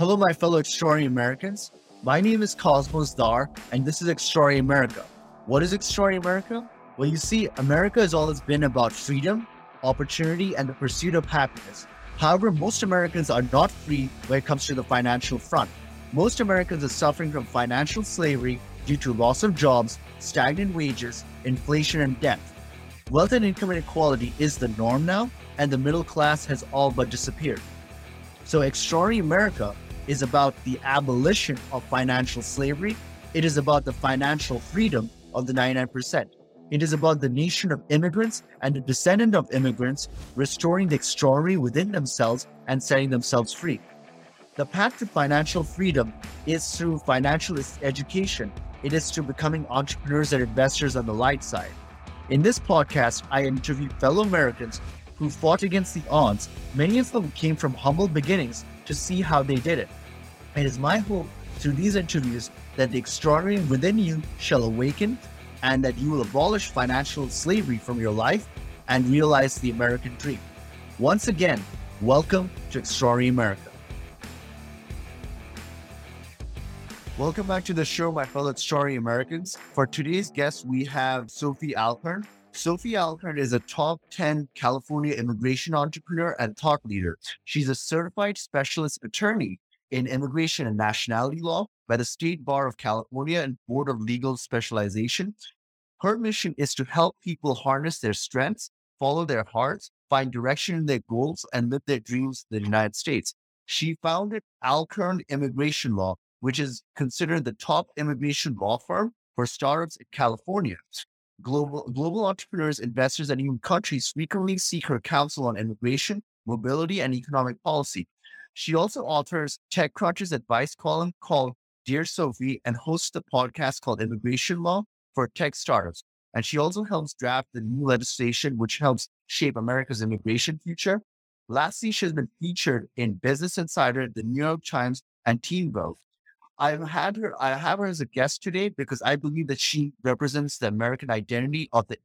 Hello, my fellow extraordinary Americans. My name is Cosmos Dar, and this is Extraordinary America. What is Extraordinary America? Well, you see, America has always been about freedom, opportunity, and the pursuit of happiness. However, most Americans are not free when it comes to the financial front. Most Americans are suffering from financial slavery due to loss of jobs, stagnant wages, inflation, and debt. Wealth and income inequality is the norm now, and the middle class has all but disappeared. So, Extraordinary America is about the abolition of financial slavery. It is about the financial freedom of the 99%. It is about the nation of immigrants and the descendant of immigrants restoring the extraordinary within themselves and setting themselves free. The path to financial freedom is through financial education. It is through becoming entrepreneurs and investors on the light side. In this podcast, I interview fellow Americans who fought against the odds. Many of them came from humble beginnings to see how they did it. It is my hope through these interviews that the extraordinary within you shall awaken and that you will abolish financial slavery from your life and realize the American dream. Once again, welcome to Extraordinary America. Welcome back to the show, my fellow Extraordinary Americans. For today's guest, we have Sophie Alcorn. Sophie Alcorn is a top 10 California immigration entrepreneur and thought leader. She's a certified specialist attorney in immigration and nationality law by the State Bar of California and Board of Legal Specialization. Her mission is to help people harness their strengths, follow their hearts, find direction in their goals, and live their dreams in the United States. She founded Alcorn Immigration Law, which is considered the top immigration law firm for startups in California. Global, global entrepreneurs, investors, and even countries frequently seek her counsel on immigration, mobility, and economic policy. She also authors TechCrunch's advice column called Dear Sophie and hosts a podcast called Immigration Law for Tech Startups. And she also helps draft the new legislation which helps shape America's immigration future. Lastly, she has been featured in Business Insider, the New York Times, and Teen Vogue. I've had her, I have her as a guest today because I believe that she represents the American identity of the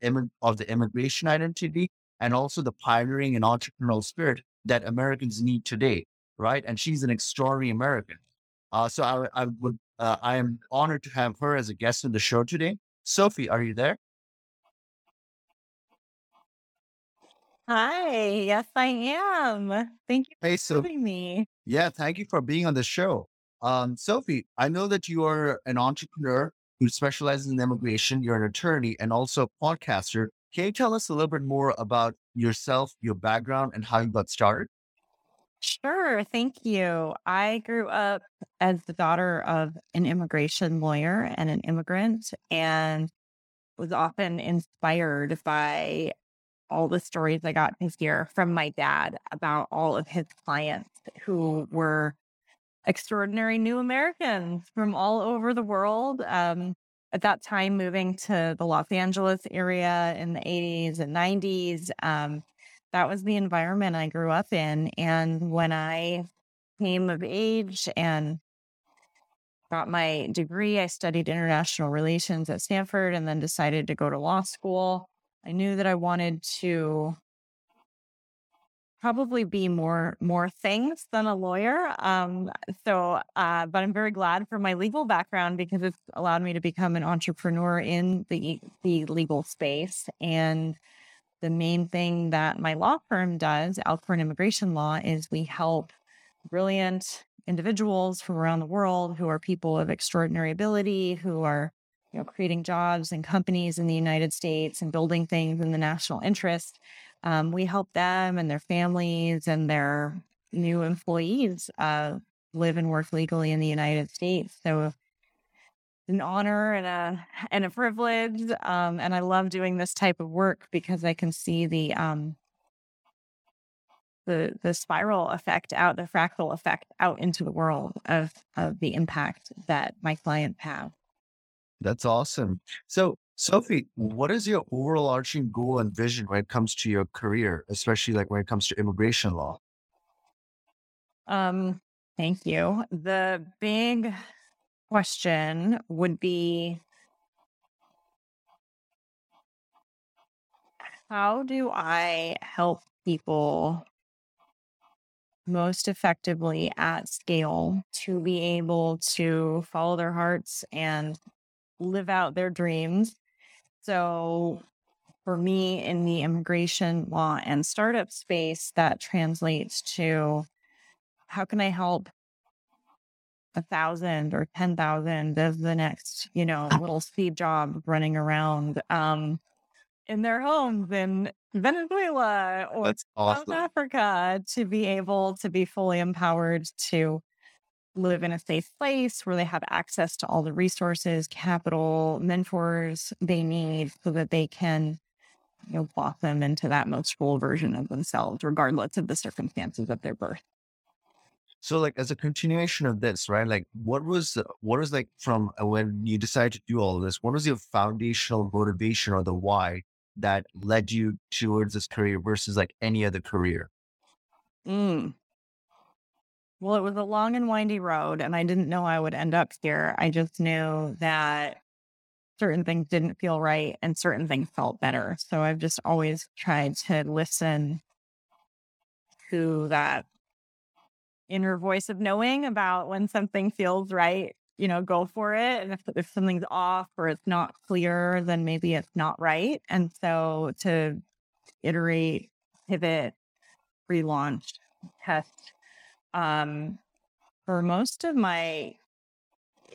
of the immigration identity and also the pioneering and entrepreneurial spirit that Americans need today right? And she's an extraordinary American. Uh, so I, I would, uh, I am honored to have her as a guest on the show today. Sophie, are you there? Hi, yes, I am. Thank you Hey, for so having me. yeah, thank you for being on the show. Um, Sophie, I know that you are an entrepreneur who specializes in immigration. You're an attorney and also a podcaster. Can you tell us a little bit more about yourself, your background, and how you got started? Sure, thank you. I grew up as the daughter of an immigration lawyer and an immigrant, and was often inspired by all the stories I got to hear from my dad about all of his clients who were extraordinary new Americans from all over the world. Um, at that time, moving to the Los Angeles area in the 80s and 90s. Um, that was the environment I grew up in. And when I came of age and got my degree, I studied international relations at Stanford and then decided to go to law school. I knew that I wanted to probably be more more things than a lawyer. Um, so, uh, but I'm very glad for my legal background because it's allowed me to become an entrepreneur in the the legal space. And the main thing that my law firm does, Alcorn Immigration Law, is we help brilliant individuals from around the world who are people of extraordinary ability, who are you know creating jobs and companies in the United States and building things in the national interest um, we help them and their families and their new employees uh, live and work legally in the United States. So an honor and a and a privilege. Um, and I love doing this type of work because I can see the um, the the spiral effect out, the fractal effect out into the world of of the impact that my clients have. That's awesome. So Sophie, what is your overarching goal and vision when it comes to your career, especially like when it comes to immigration law? Um, thank you. The big question would be how do I help people most effectively at scale to be able to follow their hearts and live out their dreams. So, for me, in the immigration law and startup space, that translates to how can I help a thousand or 10,000 as the next, you know, little Steve Jobs running around um, in their homes in Venezuela or awesome. South Africa to be able to be fully empowered to live in a safe place where they have access to all the resources, capital, mentors they need so that they can you know blossom into that most full version of themselves regardless of the circumstances of their birth. So, like, as a continuation of this, right? Like, what was what was like from uh, when you decided to do all of this? What was your foundational motivation or the why that led you towards this career versus like any other career? Mm. Well, it was a long and windy road, and I didn't know I would end up here. I just knew that certain things didn't feel right and certain things felt better. So I've just always tried to listen to that inner voice of knowing about when something feels right, you know, go for it. And if, if something's off or it's not clear, then maybe it's not right. And so to iterate, pivot, relaunch, test. Um, for most of my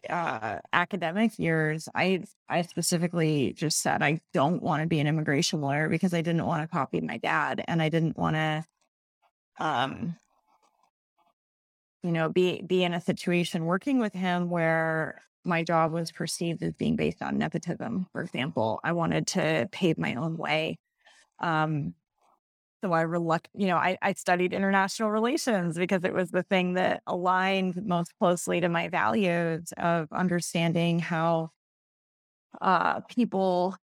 uh, academic years, I I specifically just said I don't want to be an immigration lawyer because I didn't want to copy my dad and I didn't want to um you know, be be in a situation working with him where my job was perceived as being based on nepotism, for example. I wanted to pave my own way. Um, so I reluct, you know, I, I studied international relations because it was the thing that aligned most closely to my values of understanding how uh, people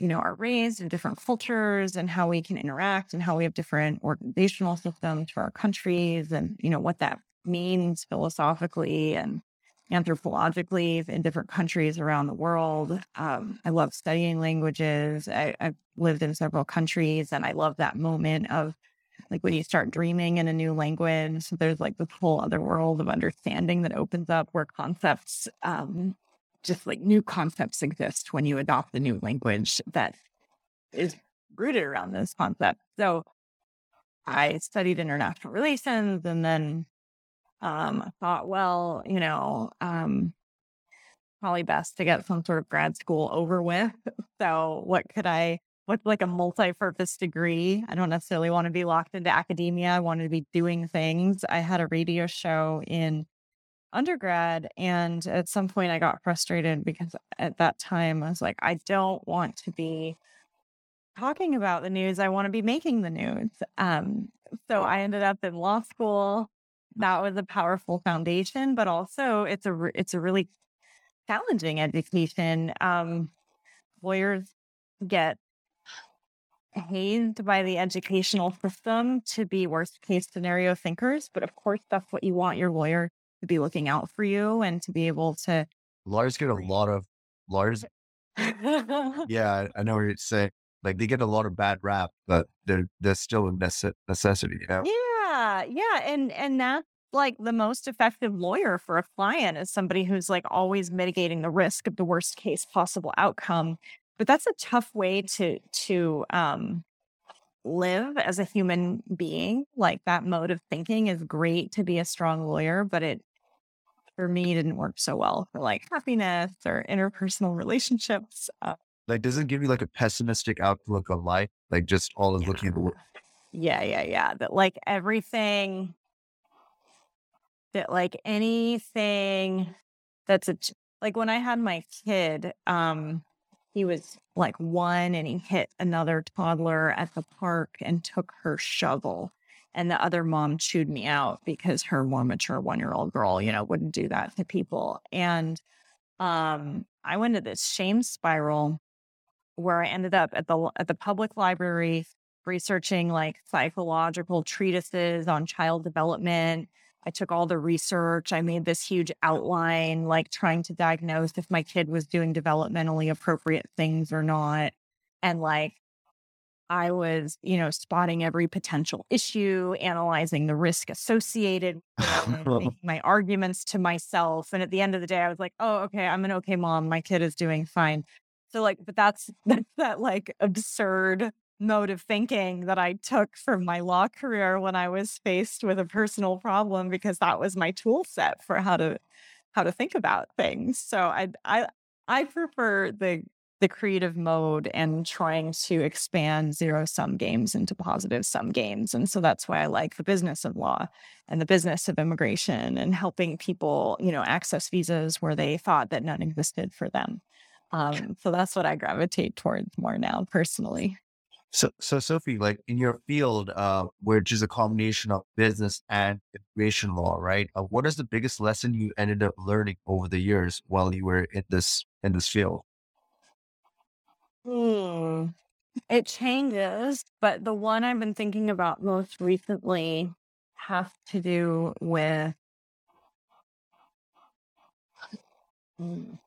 you know, are raised in different cultures and how we can interact and how we have different organizational systems for our countries and, you know, what that means philosophically and anthropologically in different countries around the world. Um, I love studying languages. I, I've lived in several countries and I love that moment of like when you start dreaming in a new language, there's like this whole other world of understanding that opens up where concepts um, just like new concepts exist when you adopt a new language that is rooted around this concept. So I studied international relations and then um, thought, well, you know, um, probably best to get some sort of grad school over with. So what could I, what's like a multi-purpose degree? I don't necessarily want to be locked into academia. I wanted to be doing things. I had a radio show in undergrad. And at some point, I got frustrated because at that time, I was like, I don't want to be talking about the news. I want to be making the news. Um, so I ended up in law school. That was a powerful foundation, but also it's a it's a really challenging education. Um, lawyers get hazed by the educational system to be worst case scenario thinkers, but of course that's what you want your lawyer to be looking out for you and to be able to lawyers get a lot of lawyers yeah i know what you're saying like they get a lot of bad rap but they're they're still a necessity you know? Yeah yeah and and that's like the most effective lawyer for a client is somebody who's like always mitigating the risk of the worst case possible outcome but that's a tough way to to um live as a human being like that mode of thinking is great to be a strong lawyer but it for me didn't work so well for like happiness or interpersonal relationships. Uh, like, does it give you like a pessimistic outlook on life? Like, just all of yeah. looking at the world. Yeah, yeah, yeah. That like everything, that like anything that's a, like when I had my kid, um, he was like one and he hit another toddler at the park and took her shovel and the other mom chewed me out because her more mature one year old girl, you know, wouldn't do that to people. And um, I went to this shame spiral where I ended up at the at the public library researching like psychological treatises on child development. I took all the research. I made this huge outline, like trying to diagnose if my kid was doing developmentally appropriate things or not. And like I was, you know, spotting every potential issue, analyzing the risk associated, making my arguments to myself. And at the end of the day, I was like, oh, okay, I'm an okay mom. My kid is doing fine. So like, but that's that's that like absurd mode of thinking that I took from my law career when I was faced with a personal problem because that was my tool set for how to how to think about things. So I I I prefer the the creative mode and trying to expand zero sum games into positive sum games. And so that's why I like the business of law and the business of immigration and helping people, you know, access visas where they thought that none existed for them. Um, so that's what I gravitate towards more now personally. So, so Sophie, like in your field, uh, which is a combination of business and immigration law, right? Uh, what is the biggest lesson you ended up learning over the years while you were in this in this field? Hmm. It changes, but the one I've been thinking about most recently has to do with mm,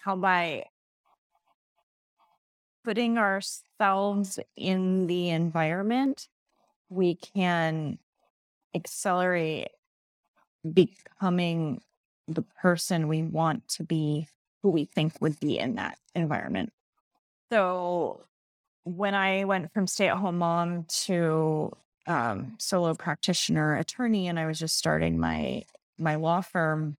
how by putting ourselves in the environment, we can accelerate becoming the person we want to be, who we think would be in that environment. So when I went from stay at home mom to um, solo practitioner attorney, and I was just starting my my law firm,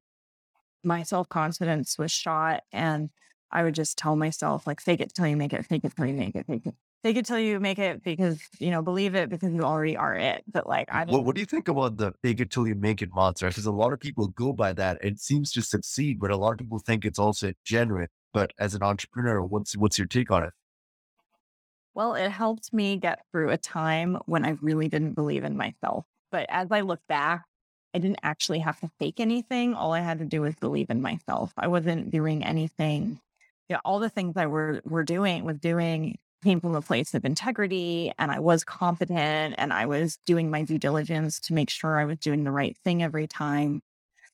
my self confidence was shot, and I would just tell myself like, "Fake it till you make it. Fake it till you make it. Fake it. Fake it till you make it because you know believe it because you already are it." But like, I what, what do you think about the "fake it till you make it" mantra? Because a lot of people go by that. It seems to succeed, but a lot of people think it's also genuine. But as an entrepreneur, what's what's your take on it? Well, it helped me get through a time when I really didn't believe in myself. But as I look back, I didn't actually have to fake anything. All I had to do was believe in myself. I wasn't doing anything. You know, all the things I were were doing was doing came from a place of integrity and I was competent and I was doing my due diligence to make sure I was doing the right thing every time.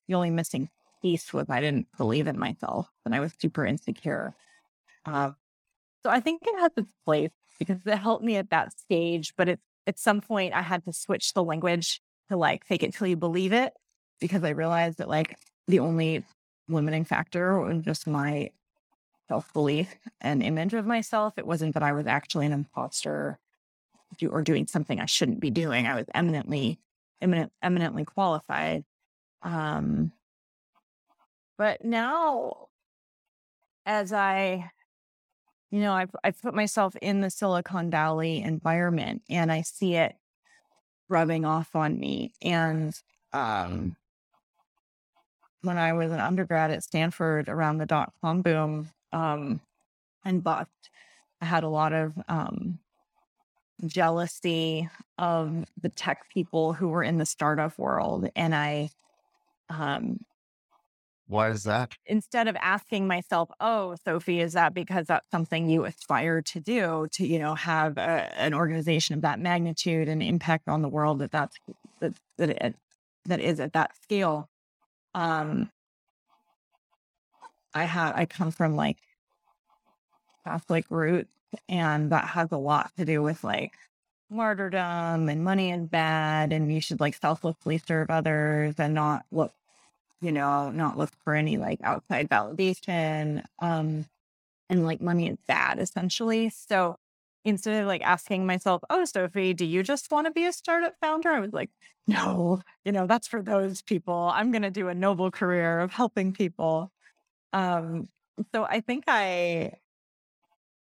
The only missing piece was I didn't believe in myself and I was super insecure. Uh, so I think it has its place because it helped me at that stage. But it, at some point, I had to switch the language to like fake it till you believe it because I realized that like the only limiting factor was just my self belief and image of myself. It wasn't that I was actually an imposter or doing something I shouldn't be doing. I was eminently, eminent, eminently qualified. Um, but now, as I you know, I've I've put myself in the Silicon Valley environment and I see it rubbing off on me. And um when I was an undergrad at Stanford around the dot com boom um and bust, I had a lot of um jealousy of the tech people who were in the startup world. And I um why is that? Instead of asking myself, "Oh, Sophie, is that because that's something you aspire to do to, you know, have a, an organization of that magnitude and impact on the world that that's that that it, that is at that scale?" Um, I had I come from like Catholic roots, and that has a lot to do with like martyrdom and money is bad, and you should like selflessly serve others and not look you know, not look for any like outside validation. Um, and like money is bad essentially. So instead of like asking myself, oh, Sophie, do you just want to be a startup founder? I was like, no, you know, that's for those people. I'm going to do a noble career of helping people. Um, so I think I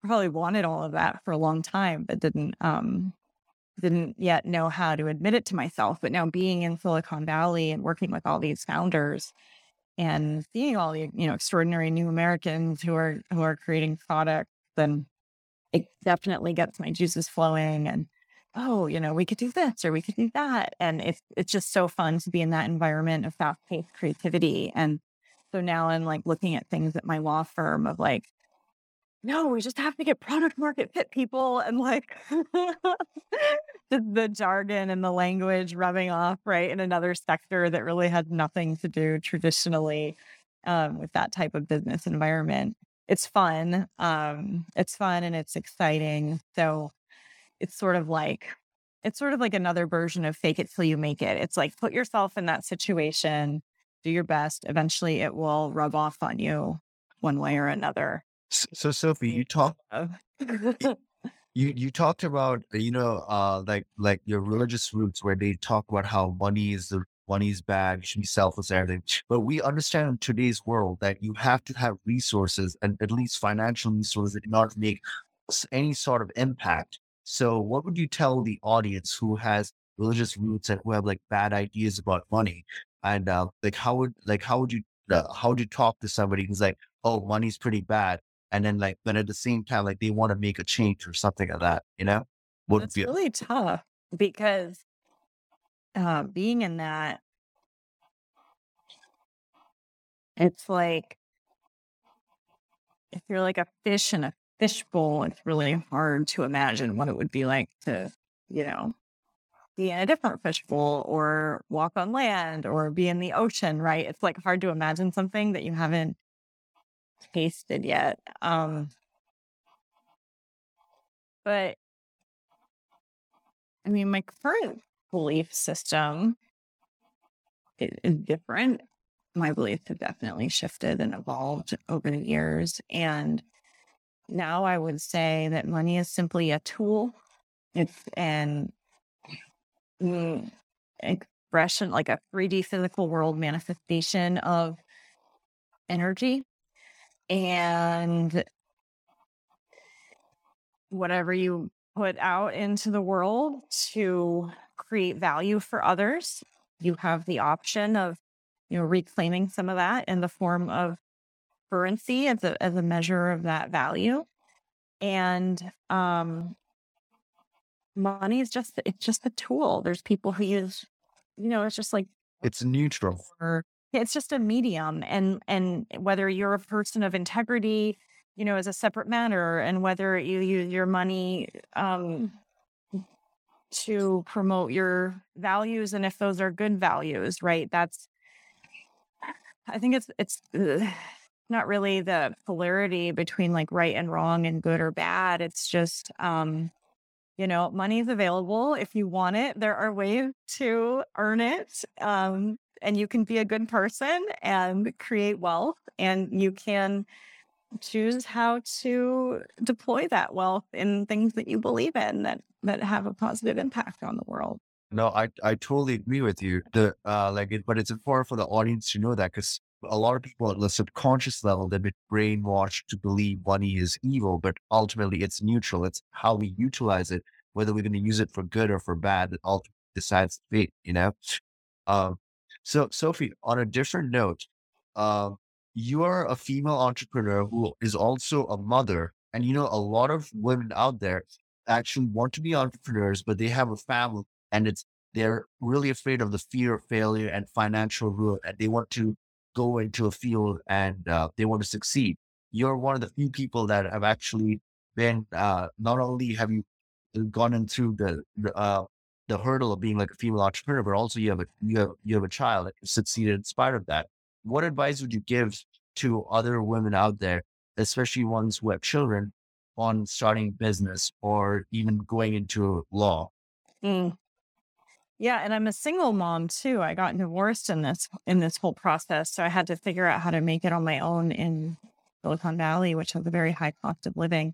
probably wanted all of that for a long time, but didn't um, didn't yet know how to admit it to myself. But now being in Silicon Valley and working with all these founders and seeing all the, you know, extraordinary new Americans who are who are creating products, then it definitely gets my juices flowing and oh, you know, we could do this or we could do that. And it's it's just so fun to be in that environment of fast-paced creativity. And so now I'm like looking at things at my law firm of like, no, we just have to get product market fit people and like the, the jargon and the language rubbing off, right? In another sector that really had nothing to do traditionally um, with that type of business environment. It's fun. Um, it's fun and it's exciting. So it's sort of like it's sort of like another version of fake it till you make it. It's like put yourself in that situation, do your best. Eventually it will rub off on you one way or another. So, Sophie, you talk you you talked about you know uh like like your religious roots where they talk about how money is the money is bad you should be selfless and everything. But we understand in today's world that you have to have resources and at least financial resources in order to make any sort of impact. So what would you tell the audience who has religious roots and who have like bad ideas about money? And uh, like how would like how would you uh, how would you talk to somebody who's like oh money's pretty bad and then like but at the same time like they want to make a change or something like that you know would be really tough because uh, being in that it's like if you're like a fish in a fishbowl it's really hard to imagine what it would be like to you know be in a different fishbowl or walk on land or be in the ocean right? It's like hard to imagine something that you haven't tasted yet. Um, but I mean, my current belief system is, different. My beliefs have definitely shifted and evolved over the years. And now I would say that money is simply a tool. It's an mm, expression, like a 3D physical world manifestation of energy and whatever you put out into the world to create value for others, you have the option of, you know, reclaiming some of that in the form of currency as a as a measure of that value. And um money is just it's just a tool. There's people who use, you know, it's just like it's neutral. It's just a medium and and whether you're a person of integrity you know as a separate matter and whether you use your money um to promote your values and if those are good values right? That's i think it's it's not really the polarity between like right and wrong and good or bad. It's just um you know money is available if you want it. There are ways to earn it um and you can be a good person and create wealth and you can choose how to deploy that wealth in things that you believe in that that have a positive impact on the world. No i i totally agree with you. The uh like it but it's important for the audience to know that because a lot of people at the subconscious level they've been brainwashed to believe money is evil but ultimately it's neutral. It's how we utilize it whether we're going to use it for good or for bad that ultimately decides fate you know? Um so, Sophie, on a different note, um, you are a female entrepreneur who is also a mother. And you know, a lot of women out there actually want to be entrepreneurs, but they have a family and it's they're really afraid of the fear of failure and financial ruin, and they want to go into a field and uh, they want to succeed. You're one of the few people that have actually been uh, not only have you gone into the, the uh, the hurdle of being like a female entrepreneur, but also you have a you have you have a child that succeeded in spite of that. What advice would you give to other women out there, especially ones who have children, on starting business or even going into law? Mm. Yeah, and I'm a single mom too. I got divorced in this in this whole process, so I had to figure out how to make it on my own in Silicon Valley, which has a very high cost of living.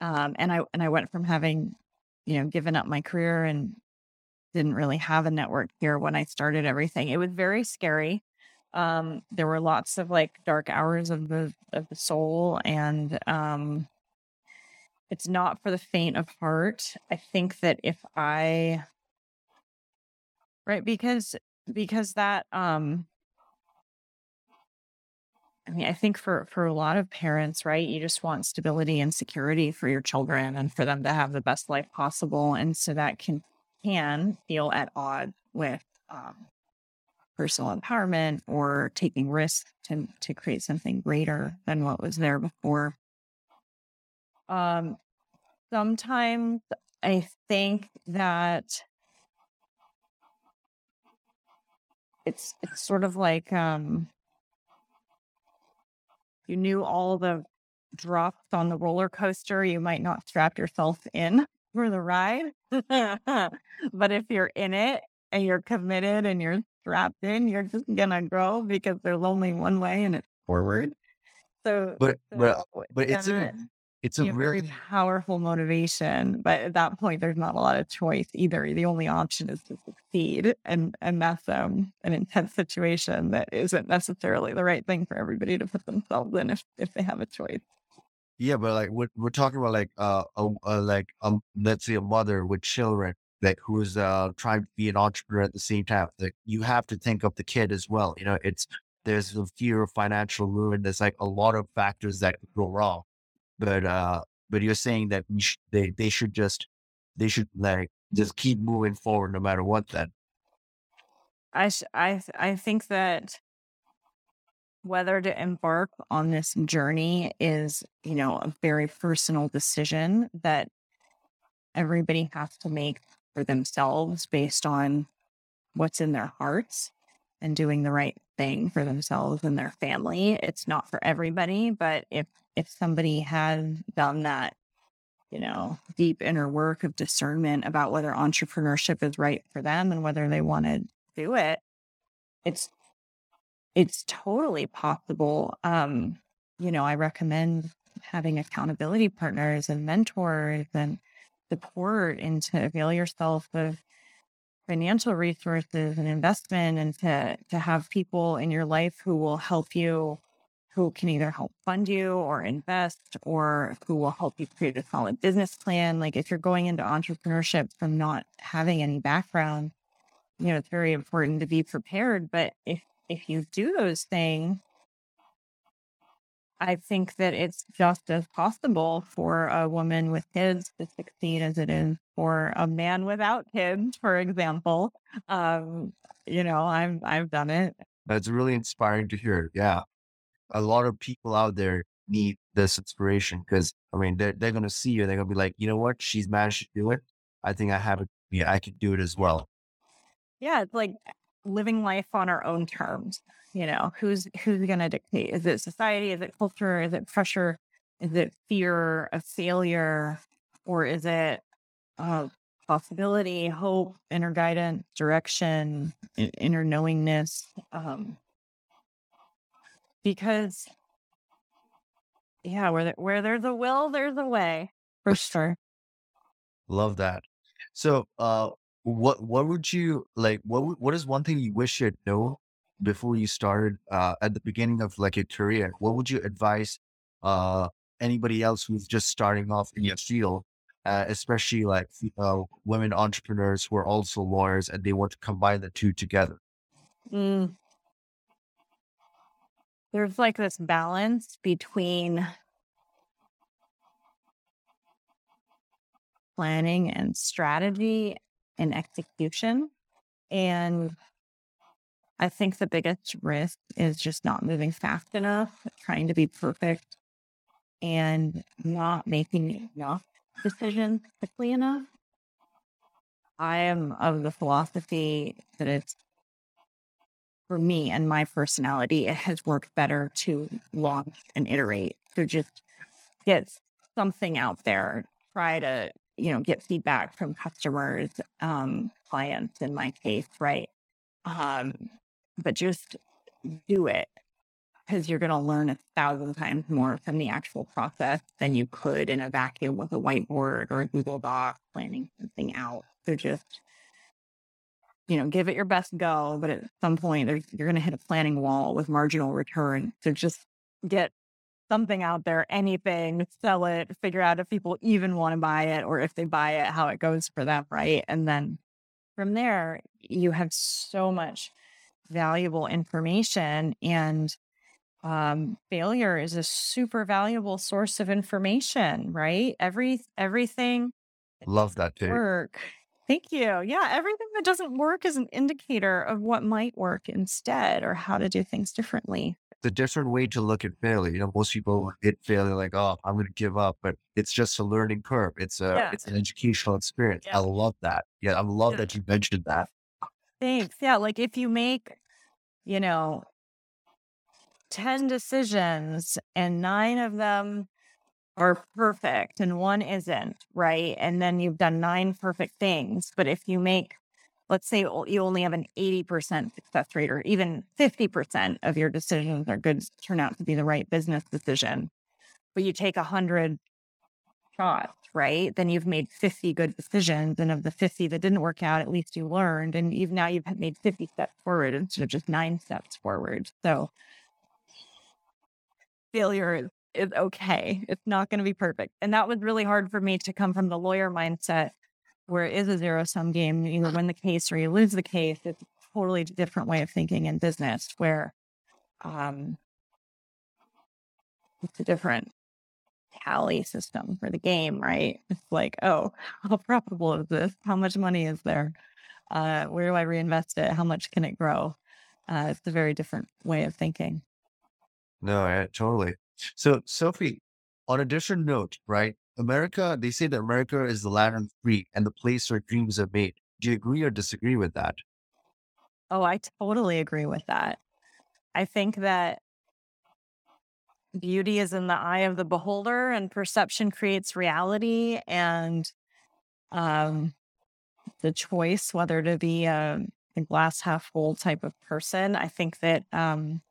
Um, and I and I went from having, you know, given up my career and didn't really have a network here when I started everything. It was very scary. Um, there were lots of like dark hours of the of the soul, and um, it's not for the faint of heart. I think that if I right because because that um I mean, I think for for a lot of parents, right, you just want stability and security for your children and for them to have the best life possible, and so that can can feel at odds with um, personal empowerment or taking risks to, to create something greater than what was there before. Um, sometimes I think that it's it's sort of like um, you knew all the drops on the roller coaster, you might not strap yourself in for the ride. but if you're in it and you're committed and you're strapped in, you're just gonna grow because there's only one way and it's forward. So, But but so but it's a it's a a very really powerful motivation. But at that point, there's not a lot of choice either. The only option is to succeed, and and that's um an intense situation that isn't necessarily the right thing for everybody to put themselves in if if they have a choice. Yeah, but like we're we're talking about like uh, a, a like um let's say a mother with children like who's uh trying to be an entrepreneur at the same time. Like you have to think of the kid as well. You know, it's there's the fear of financial ruin. There's like a lot of factors that go wrong. But uh but you're saying that sh- they they should just they should like just keep moving forward no matter what then. I sh- I I think that whether to embark on this journey is, you know, a very personal decision that everybody has to make for themselves based on what's in their hearts and doing the right thing for themselves and their family. It's not for everybody, but if if somebody has done that, you know, deep inner work of discernment about whether entrepreneurship is right for them and whether they want to do it, it's it's totally possible. Um, you know, I recommend having accountability partners and mentors and support and to avail yourself of financial resources and investment and to to have people in your life who will help you who can either help fund you or invest or who will help you create a solid business plan like if you're going into entrepreneurship from not having any background you know it's very important to be prepared but if if you do those things I think that it's just as possible for a woman with kids to succeed as it is for a man without kids, for example. Um, you know, I've I've done it. That's really inspiring to hear. Yeah. A lot of people out there need this inspiration because I mean they're they're gonna see you, they're gonna be like, you know what, she's managed to do it. I think I have it. Yeah, I could do it as well. Yeah, it's like living life on our own terms. You know, who's who's gonna dictate? Is it society? Is it culture? Is it pressure? Is it fear of failure? Or is it uh, possibility, hope, inner guidance, direction, inner knowingness? Um, because yeah, where there, where there's a will, there's a way for sure. Love that. So, uh, what what would you like? What what is one thing you wish you'd know before you started uh, at the beginning of like your career? What would you advise uh, anybody else who's just starting off in your field, uh, especially like uh, women entrepreneurs who are also lawyers and they want to combine the two together? Mm. There's like this balance between planning and strategy and execution. And I think the biggest risk is just not moving fast enough, trying to be perfect, and not making enough decisions quickly enough. I am of the philosophy that it's for me and my personality, it has worked better to launch and iterate. To just get something out there, try to, you know, get feedback from customers, um, clients in my case, right? Um, but just do it because you're going to learn a thousand times more from the actual process than you could in a vacuum with a whiteboard or a Google Doc planning something out. So just you know, give it your best go, but at some point you're going to hit a planning wall with marginal return. So just get something out there, anything, sell it, figure out if people even want to buy it or if they buy it, how it goes for them, right? And then from there, you have so much valuable information and um, failure is a super valuable source of information, right? Every everything Love that too. work. Thank you. Yeah, everything that doesn't work is an indicator of what might work instead or how to do things differently. A different way to look at failure. You know, most people mm. hit failure like, oh, I'm going to give up, but it's just a learning curve. It's a Yeah. it's an educational experience. I love that. Yeah, I love Yeah. that you mentioned that. Thanks. Yeah, like if you make, you know, 10 decisions and nine of them are perfect and one isn't, right? And then you've done nine perfect things. But if you make, let's say you only have an 80% success rate or even 50% of your decisions are good, turn out to be the right business decision, but you take 100 shots, right? Then you've made 50 good decisions. And of the 50 that didn't work out, at least you learned. And you've now you've made 50 steps forward instead of just nine steps forward. So failure is is okay. It's not going to be perfect. And that was really hard for me to come from the lawyer mindset where it is a zero sum game. You either win the case or you lose the case. It's a totally different way of thinking in business where um, it's a different tally system for the game, right? It's like, oh, how profitable is this? How much money is there? Uh, where do I reinvest it? How much can it grow? Uh, it's a very different way of thinking. No, I, totally. So, Sophie, on a different note, right? America, they say that America is the land of free and the place where dreams are made. Do you agree or disagree with that? Oh, I totally agree with that. I think that beauty is in the eye of the beholder and perception creates reality and um the choice whether to be a, a glass half full type of person. I think that um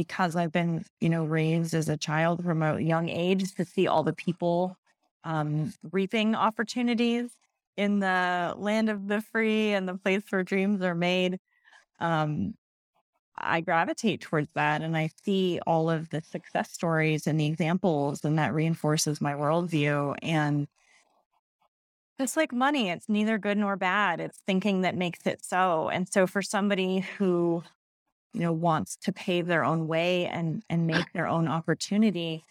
because I've been, you know, raised as a child from a young age to see all the people um, reaping opportunities in the land of the free and the place where dreams are made. Um, I gravitate towards that and I see all of the success stories and the examples, and that reinforces my worldview. And just like money, it's neither good nor bad. It's thinking that makes it so. And so, for somebody who you know wants to pave their own way and and ah. make their own opportunity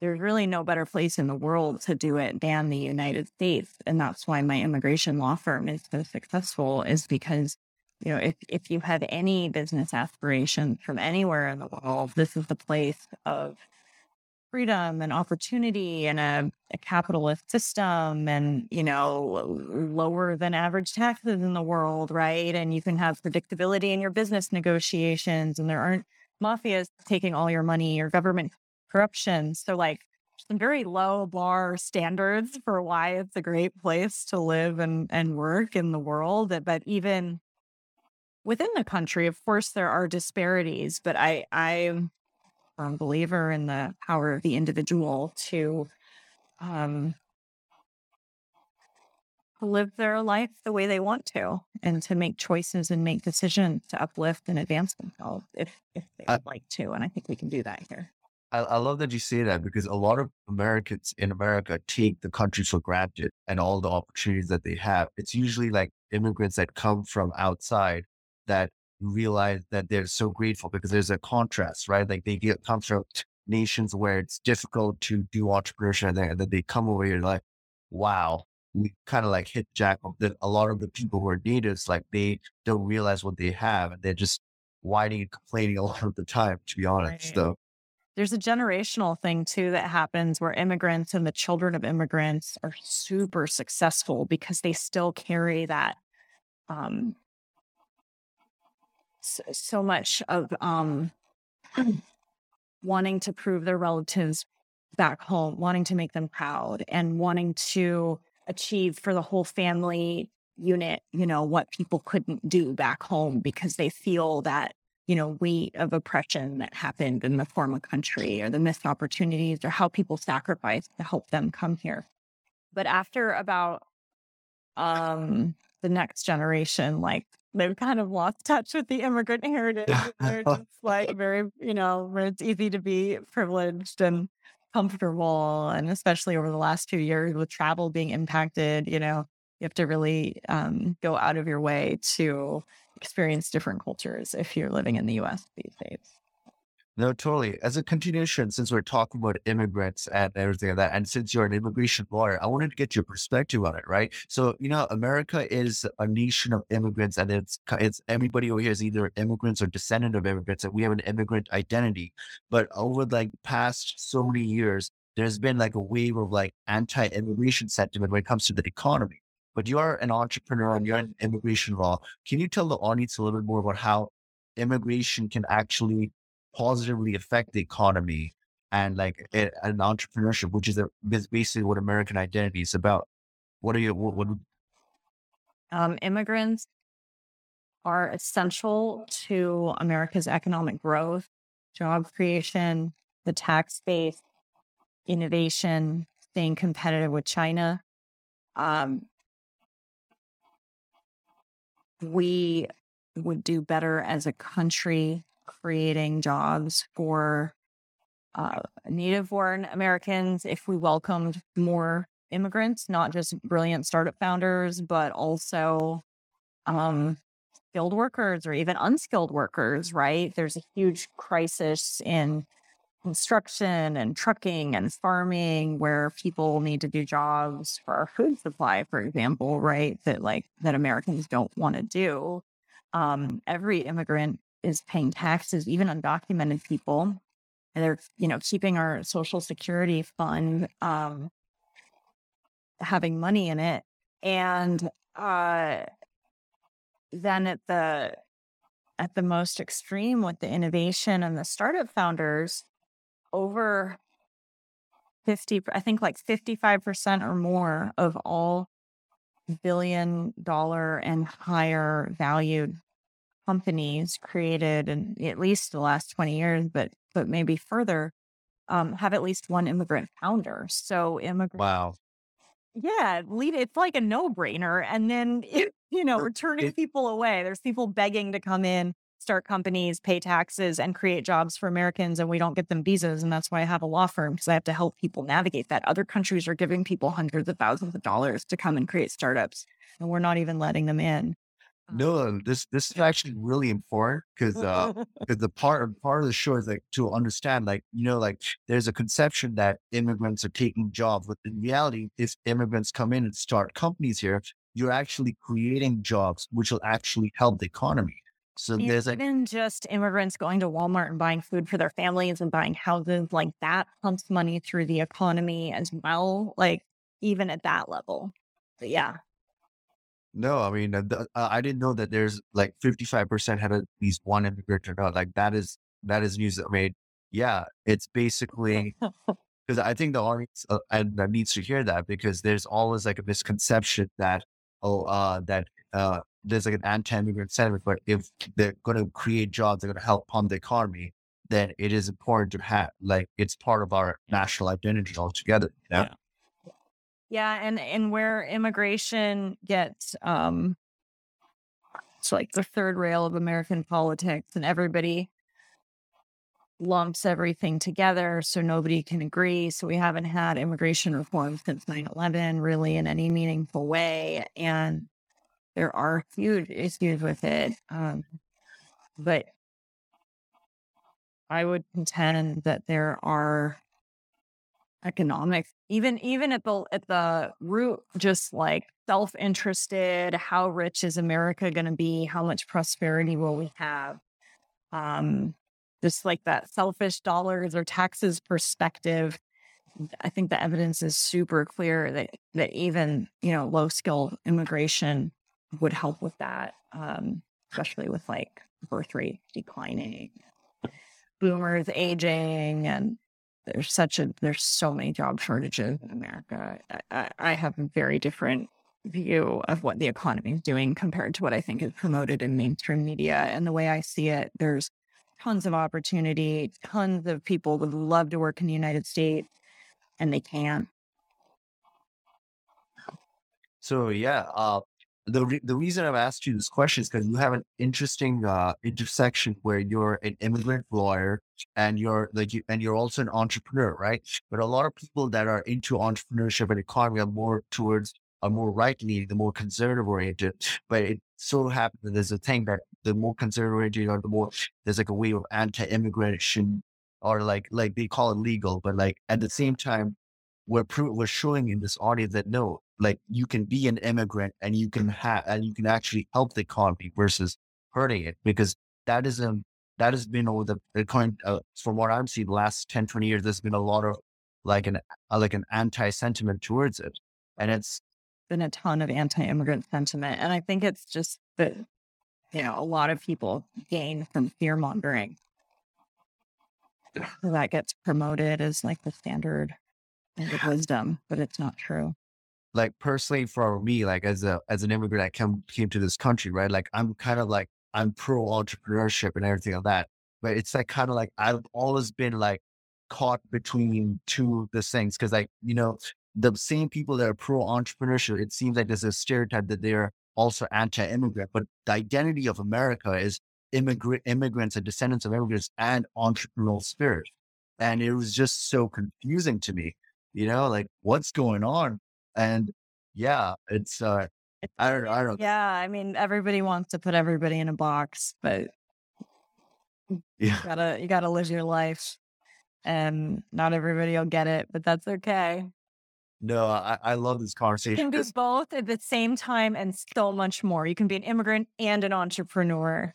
there's really no better place in the world to do it than the United States and that's why my immigration law firm is so successful is because you know if if you have any business aspirations from anywhere in the world this is the place of freedom and opportunity and a, a, capitalist system and you know lower than average taxes in the world right? And you can have predictability in your business negotiations and there aren't mafias taking all your money or government corruption. So like some very low bar standards for why it's a great place to live and and work in the world. But even within the country of course there are disparities but i i firm believer in the power of the individual to um, live their life the way they want to and to make choices and make decisions to uplift and advance themselves if, if they would like to. And I think we can do that here. I, I love that you say that because a lot of Americans in America take the country for granted and all the opportunities that they have. It's usually like immigrants that come from outside that realize that they're so grateful because there's a contrast, right? Like they get come from nations where it's difficult to do entrepreneurship and then they come over here like, wow, we kind of like hit jack of that a lot of the people who are natives, like they don't realize what they have and they're just whining and complaining a lot of the time, to be honest. Right. So there's a generational thing too that happens where immigrants and the children of immigrants are super successful because they still carry that um, so much of um, wanting to prove their relatives back home, wanting to make them proud, and wanting to achieve for the whole family unit, you know, what people couldn't do back home because they feel that, you know, weight of oppression that happened in the former country or the missed opportunities or how people sacrificed to help them come here. But after about um the next generation, like they've kind of lost touch with the immigrant heritage. They're just like very, you know, where it's easy to be privileged and comfortable. And especially over the last few years with travel being impacted, you know, you have to really um, go out of your way to experience different cultures if you're living in the US these days. No, totally. As a continuation, since we're talking about immigrants and everything like that, and since you're an immigration lawyer, I wanted to get your perspective on it, right? So, you know, America is a nation of immigrants, and it's it's everybody over here is either immigrants or descendant of immigrants, and we have an immigrant identity. But over like past so many years, there's been like a wave of like anti-immigration sentiment when it comes to the economy. But you are an entrepreneur and you're in immigration law. Can you tell the audience a little bit more about how immigration can actually positively affect the economy and like an entrepreneurship, which is, a, is basically what American identity is about. What are you? What, what um, immigrants are essential to America's economic growth, job creation, the tax base, innovation, staying competitive with China. Um, we would do better as a country creating jobs for uh, native born Americans if we welcomed more immigrants, not just brilliant startup founders, but also um, skilled workers or even unskilled workers, right? There's a huge crisis in construction and trucking and farming where people need to do jobs for our food supply, for example, right? That like that Americans don't want to do. Um, every immigrant is paying taxes, even undocumented people. And they're, you know, keeping our social security fund um, having money in it. And uh, then at the at the most extreme with the innovation and the startup founders, over 50, I think like 55% or more of all billion dollar and higher valued companies created in at least the last 20 years, but but maybe further, um, have at least one immigrant founder. So immigrant wow. Yeah, lead it's like a no-brainer. And then you know, we're turning It, people away. There's people begging to come in, start companies, pay taxes, and create jobs for Americans, and we don't get them visas. And that's why I have a law firm because I have to help people navigate that. Other countries are giving people hundreds of thousands of dollars to come and create startups, and we're not even letting them in. No, this this is actually really important because uh because the part part of the show is like to understand like you know like there's a conception that immigrants are taking jobs, but in reality, if immigrants come in and start companies here, you're actually creating jobs which will actually help the economy. So And there's like, even just immigrants going to Walmart and buying food for their families and buying houses, like that pumps money through the economy as well, like even at that level. But yeah. No, I mean, uh, the, uh, I didn't know that there's like 55% had at least one immigrant or not. Like that is, that is news that made, yeah, it's basically, because I think the audience uh, and that needs to hear that because there's always like a misconception that, oh, uh, that, uh, there's like an anti-immigrant sentiment, but if they're going to create jobs, they're going to help pump the economy, then it is important to have, like, it's part of our national identity altogether. You know? Yeah. Yeah, and and where immigration gets um it's like the third rail of American politics and everybody lumps everything together so nobody can agree. So we haven't had immigration reform since 9-11 really in any meaningful way. And there are huge issues with it. Um, but I would contend that there are economic even even at the at the root just like self-interested how rich is america going to be? How much prosperity will we have? Um just like that selfish dollars or taxes perspective i think the evidence is super clear that that even you know low skill immigration would help with that um especially with like birth rate declining boomers aging and there's such a there's so many job shortages in America. I, I, have a very different view of what the economy is doing compared to what I think is promoted in mainstream media. And the way I see it, there's tons of opportunity. Tons of people would love to work in the United States, and they can't. So yeah, uh, the re- the reason I've asked you this question is because you have an interesting uh, intersection where you're an immigrant lawyer and you're like you, and you're also an entrepreneur, right? But a lot of people that are into entrepreneurship and economy are more towards are more right leaning, the more conservative oriented. But it so happens that there's a thing that the more conservative oriented or the more there's like a wave of anti-immigration or like like they call it legal, but like at the same time we're pro- we're showing in this audience that no, like you can be an immigrant and you can have and you can actually help the economy versus hurting it because that is um that has been over the, current uh, from what I'm seeing the last 10, 20 years, there's been a lot of like an uh, like an anti sentiment towards it, and it's Been a ton of anti-immigrant sentiment, and I think it's just that you know a lot of people gain from fear mongering. that gets promoted as like the standard of wisdom, but it's not true. Like personally for me, like as a as an immigrant, I came came to this country, right? Like I'm kind of like I'm pro entrepreneurship and everything like that. But it's like kind of like I've always been like caught between two of these things because like you know the same people that are pro entrepreneurship, it seems like there's a stereotype that they're also anti-immigrant. But the identity of America is immigrant immigrants and descendants of immigrants and entrepreneurial spirit. And it was just so confusing to me, you know, like what's going on? And yeah, it's uh I don't I don't Yeah, I mean, everybody wants to put everybody in a box, but yeah. you gotta you gotta live your life, and not everybody will get it, but that's okay. No, I, I love this You conversation. can be 'cause- both at the same time and so much more. You can be an immigrant and an entrepreneur.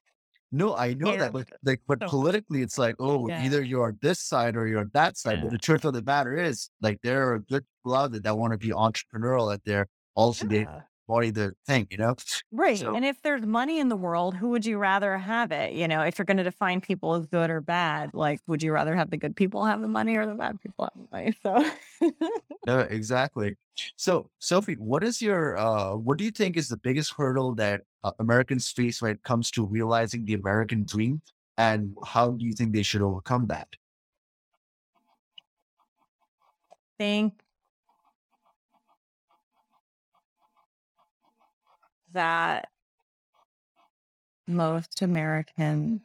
No, I know that, but like, but So- politically, it's like, oh, Yeah. either you're on this side or you're on that side. Yeah. But the truth of the matter is, like, there are good people out there that want to be entrepreneurial, that they're also they Embody the thing, you know. Right. So- and if there's money in the world, who would you rather have it? You know, if you're going to define people as good or bad, like, would you rather have the good people have the money or the bad people have the money? So, No, exactly. So, Sophie, what is your uh what do you think is the biggest hurdle that uh, Americans face when it comes to realizing the American dream and how do you think they should overcome that? think that most Americans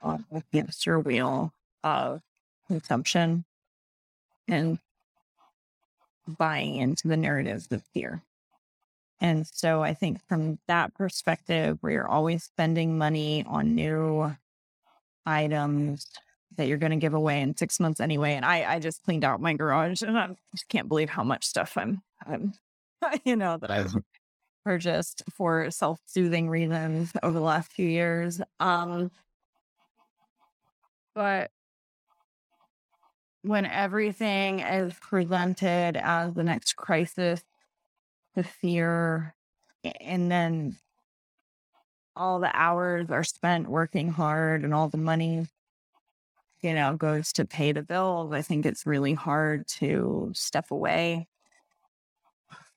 on um, the hamster wheel of consumption and buying into the narratives of fear. And so I think from that perspective, where you're always spending money on new items that you're going to give away in six months anyway. And I, I just cleaned out my garage and I just can't believe how much stuff I'm, I'm you know, that I've purchased for self-soothing reasons over the last few years. Um, but when everything is presented as the next crisis, the fear, and then all the hours are spent working hard and all the money, you know, goes to pay the bills, I think it's really hard to step away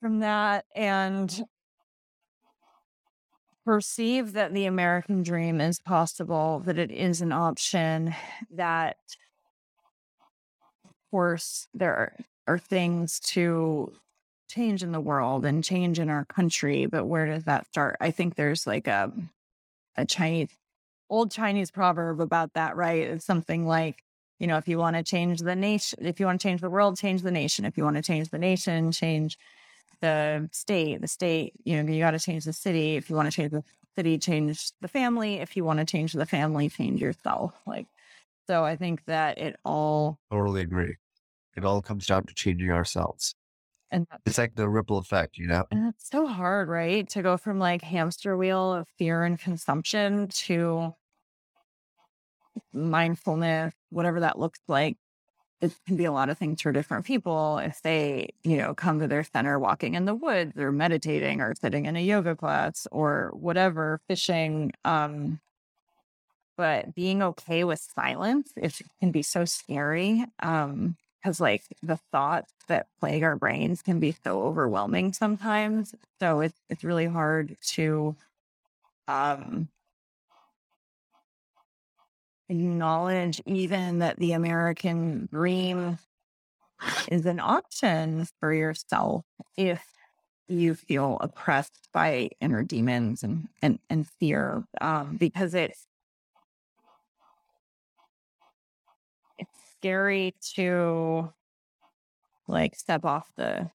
from that and perceive that the American dream is possible, that it is an option, that of course there are, things to change in the world and change in our country, but where does that start? I think there's like a a Chinese old Chinese proverb about that, right? It's something like, you know, if you want to change the nation, if you want to change the world, change the nation. If you want to change the nation, change the state. The state, you know, you got to change the city. If you want to change the city, change the family. If you want to change the family, change yourself. Like, so I think that it all, Totally agree. It all comes down to changing ourselves. and that's It's like the ripple effect, you know? And it's so hard, right? To go from like hamster wheel of fear and consumption to mindfulness, whatever that looks like. It can be a lot of things for different people if they, you know, come to their center walking in the woods or meditating or sitting in a yoga class or whatever, fishing. Um, but being okay with silence, it can be so scary. Um, because like the thoughts that plague our brains can be so overwhelming sometimes. So it's it's really hard to um acknowledge even that the American dream is an option for yourself if you feel oppressed by inner demons and and, and fear um because it's it's scary to like step off the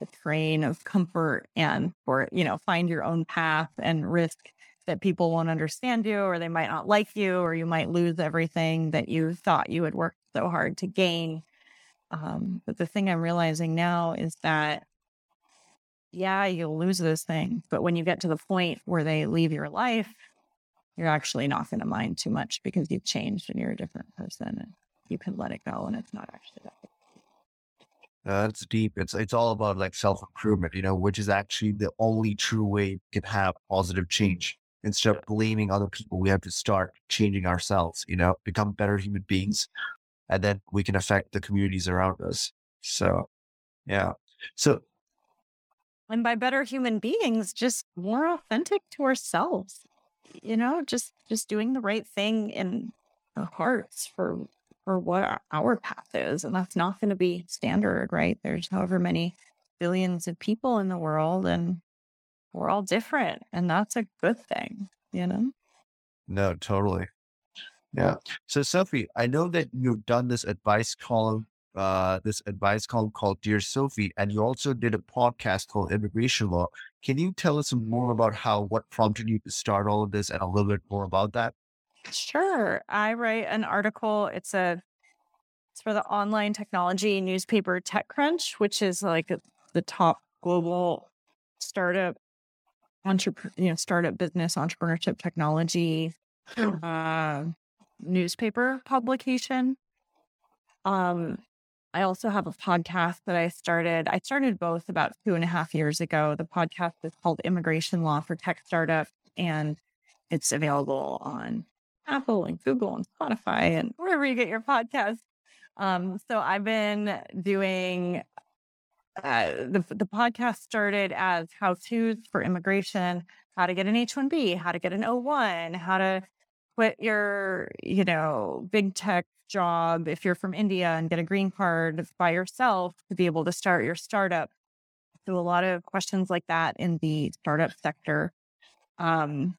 the train of comfort and or you know find your own path and risk that people won't understand you or they might not like you or you might lose everything that you thought you had worked so hard to gain um, but the thing i'm realizing now is that yeah you'll lose those things but when you get to the point where they leave your life you're actually not going to mind too much because you've changed and you're a different person and you can let it go and it's not actually that big. Uh, that's deep. It's it's all about like self improvement, you know, which is actually the only true way you can have positive change. Instead of blaming other people, we have to start changing ourselves, you know, become better human beings. And then we can affect the communities around us. So, yeah. So, and by better human beings, just more authentic to ourselves, you know, just, just doing the right thing in our hearts for, for what our path is. And that's not going to be standard, right? There's however many billions of people in the world and we're all different and that's a good thing you know? No totally. Yeah. So sophie i know that you've done this advice column uh this advice column called dear sophie and you also did a podcast called immigration law. Can you tell us more about how what prompted you to start all of this and a little bit more about that? Sure i write an article it's a it's for the online technology newspaper techcrunch which is like the top global startup entrepreneur, you know, startup business, entrepreneurship, technology, uh, newspaper publication. Um, I also have a podcast that I started. I started both about two and a half years ago. The podcast is called Immigration Law for Tech Startups, and it's available on Apple and Google and Spotify and wherever you get your podcasts. Um, so I've been doing uh, the the podcast started as how tos for immigration, how to get an H one B, how to get an O one, how to quit your you know big tech job if you're from India and get a green card by yourself to be able to start your startup. So a lot of questions like that in the startup sector. Um,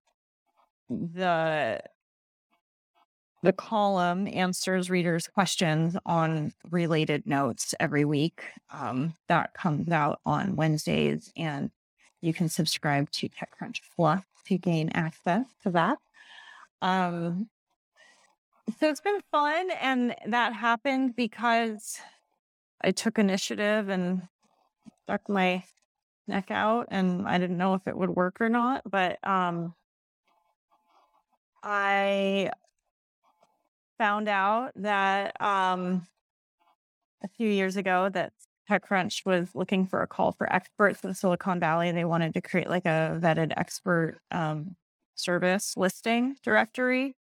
the the column answers readers' questions on related notes every week. Um, that comes out on Wednesdays, and you can subscribe to TechCrunch Plus to gain access to that. Um, so it's been fun, and that happened because I took initiative and stuck my neck out, and I didn't know if it would work or not, but um, I found out that um, a few years ago that TechCrunch was looking for a call for experts in Silicon Valley. They wanted to create like a vetted expert um, service listing directory.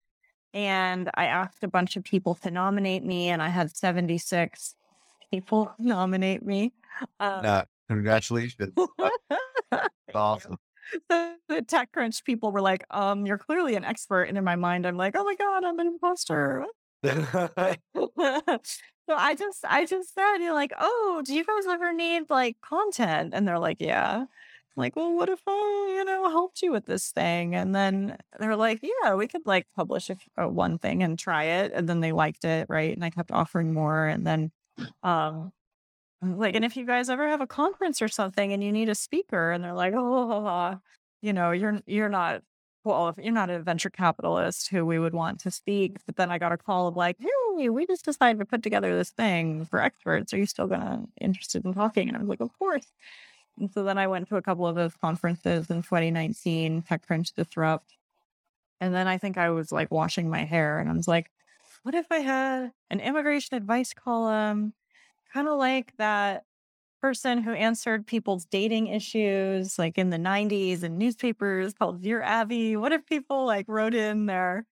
And I asked a bunch of people to nominate me, and I had 76 people nominate me. Um, uh, congratulations. awesome the, the TechCrunch people were like, um, you're clearly an expert. And in my mind, I'm like, oh my God, I'm an imposter. so I just I just said, you're like, oh, do you guys ever need like content? And they're like, yeah. I'm like, well, what if I, you know, helped you with this thing? And then they're like, yeah, we could like publish a, a one thing and try it. And then they liked it, right? And I kept offering more. And then um Uh, like, and if you guys ever have a conference or something and you need a speaker and they're like, oh, you know, you're you're not well, if you're not a venture capitalist who we would want to speak, but then I got a call of like, hey, we just decided to put together this thing for experts. Are you still gonna interested in talking? And I was like, of course. And so then I went to a couple of those conferences in 2019, TechCrunch Disrupt. And then I think I was like washing my hair and I was like, what if I had an immigration advice column kind of like that person who answered people's dating issues like in the 90s in newspapers called Dear Abby. What if people like wrote in their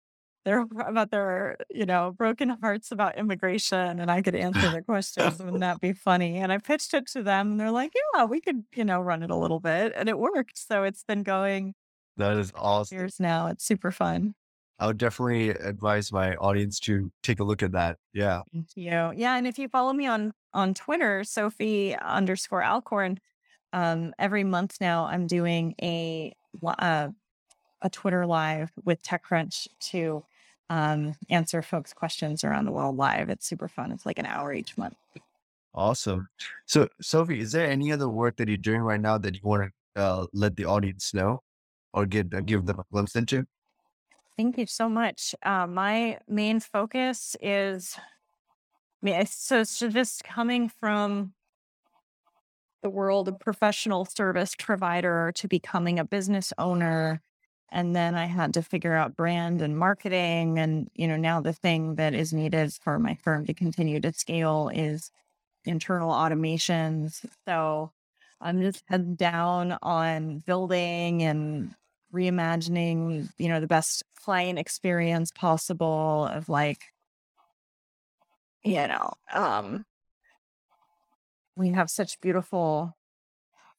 their about their, you know, broken hearts about immigration and I could answer their questions. Wouldn't that be funny? And I pitched it to them and they're like, Yeah, we could, you know, run it a little bit. And it worked. So it's been going that is awesome. Years now. It's super fun. I would definitely advise my audience to take a look at that. Yeah. Thank you. Yeah. And if you follow me on on Twitter, Sophie underscore Alcorn, um, every month now I'm doing a uh, a Twitter live with TechCrunch to um, answer folks' questions around the world live. It's super fun. It's like an hour each month. Awesome. So, Sophie, is there any other work that you're doing right now that you want to uh, let the audience know or give uh, give them a glimpse into? Thank you so much. Uh, my main focus is, so it's just coming from the world of professional service provider to becoming a business owner. And then I had to figure out brand and marketing. And, you know, now the thing that is needed for my firm to continue to scale is internal automations. So I'm just head down on building and reimagining, you know, the best client experience possible of like, you know, um, we have such beautiful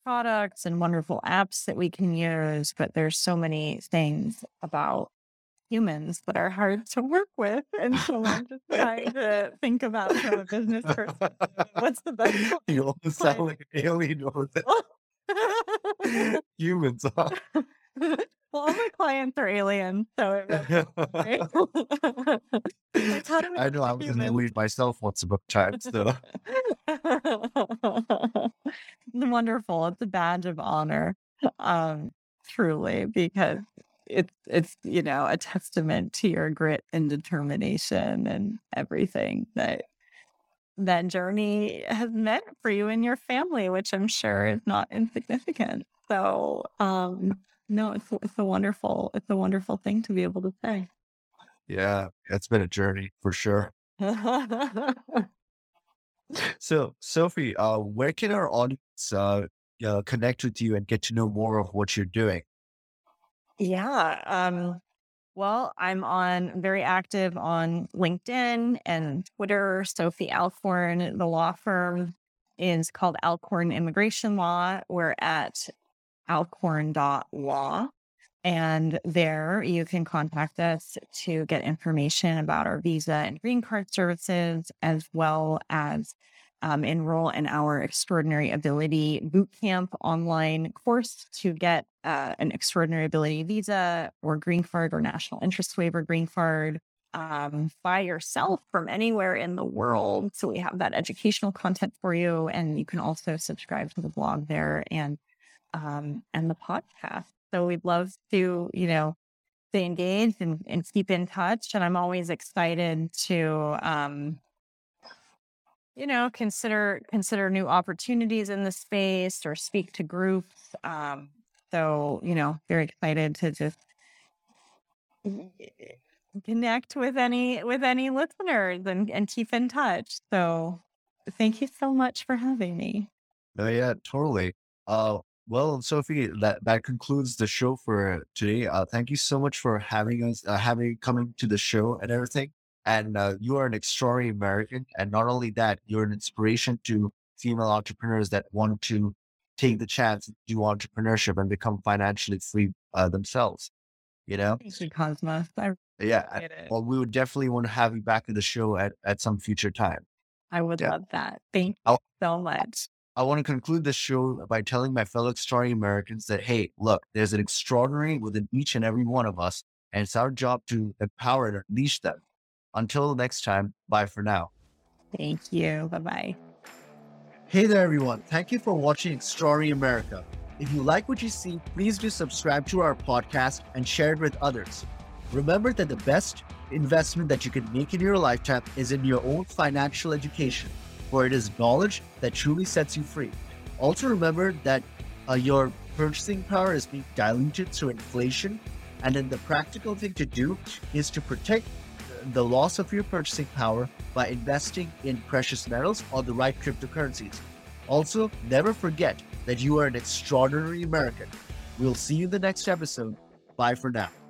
products and wonderful apps that we can use, but there's so many things about humans that are hard to work with. And so I'm just trying to think about from a business perspective, what's the best You almost sound like an alien. Humans, huh? well, all my clients are aliens, so it great. I know I was an human. alien myself once a time, so Wonderful. It's a badge of honor. Um, truly, because it's it's you know a testament to your grit and determination and everything that that journey has meant for you and your family, which I'm sure is not insignificant. So um no, it's it's a wonderful it's a wonderful thing to be able to say. yeah, it's been a journey for sure. So, Sophie, uh, where can our audience uh, uh, connect with you and get to know more of what you're doing? Yeah. Um, well, I'm on very active on LinkedIn and Twitter. Sophie Alcorn, the law firm is called Alcorn Immigration Law. We're at alcorn.law. And there you can contact us to get information about our visa and green card services, as well as um, enroll in our Extraordinary Ability Bootcamp online course to get uh, an Extraordinary Ability visa or green card or national interest waiver green card um, by yourself from anywhere in the world. So we have that educational content for you, and you can also subscribe to the blog there and um, and the podcast. So we'd love to, you know, stay engaged and, and keep in touch. And I'm always excited to, um, you know, consider consider new opportunities in the space or speak to groups. Um, so, you know, very excited to just connect with any with any listeners and, and keep in touch. So thank you so much for having me. Oh, yeah, totally. Uh, well, Sophie, that, that concludes the show for today. Uh, thank you so much for having us, uh, having coming to the show and everything. And uh, you are an extraordinary American. And not only that, you're an inspiration to female entrepreneurs that want to take the chance to do entrepreneurship and become financially free uh, themselves. You know? Thank you, Cosmos. I Yeah. I-. Well, we would definitely want to have you back in the show at, at some future time. I would yeah. love that. Thank you I'll- so much. I want to conclude this show by telling my fellow extraordinary Americans that, hey, look, there's an extraordinary within each and every one of us, and it's our job to empower and unleash them. Until next time, bye for now. Thank you. Bye bye. Hey there, everyone. Thank you for watching Extraordinary America. If you like what you see, please do subscribe to our podcast and share it with others. Remember that the best investment that you can make in your lifetime is in your own financial education, for it is knowledge that truly sets you free. Also, remember that uh, your purchasing power is being diluted through inflation, and then the practical thing to do is to protect the loss of your purchasing power by investing in precious metals or the right cryptocurrencies. Also, never forget that you are an extraordinary American. We'll see you in the next episode. Bye for now.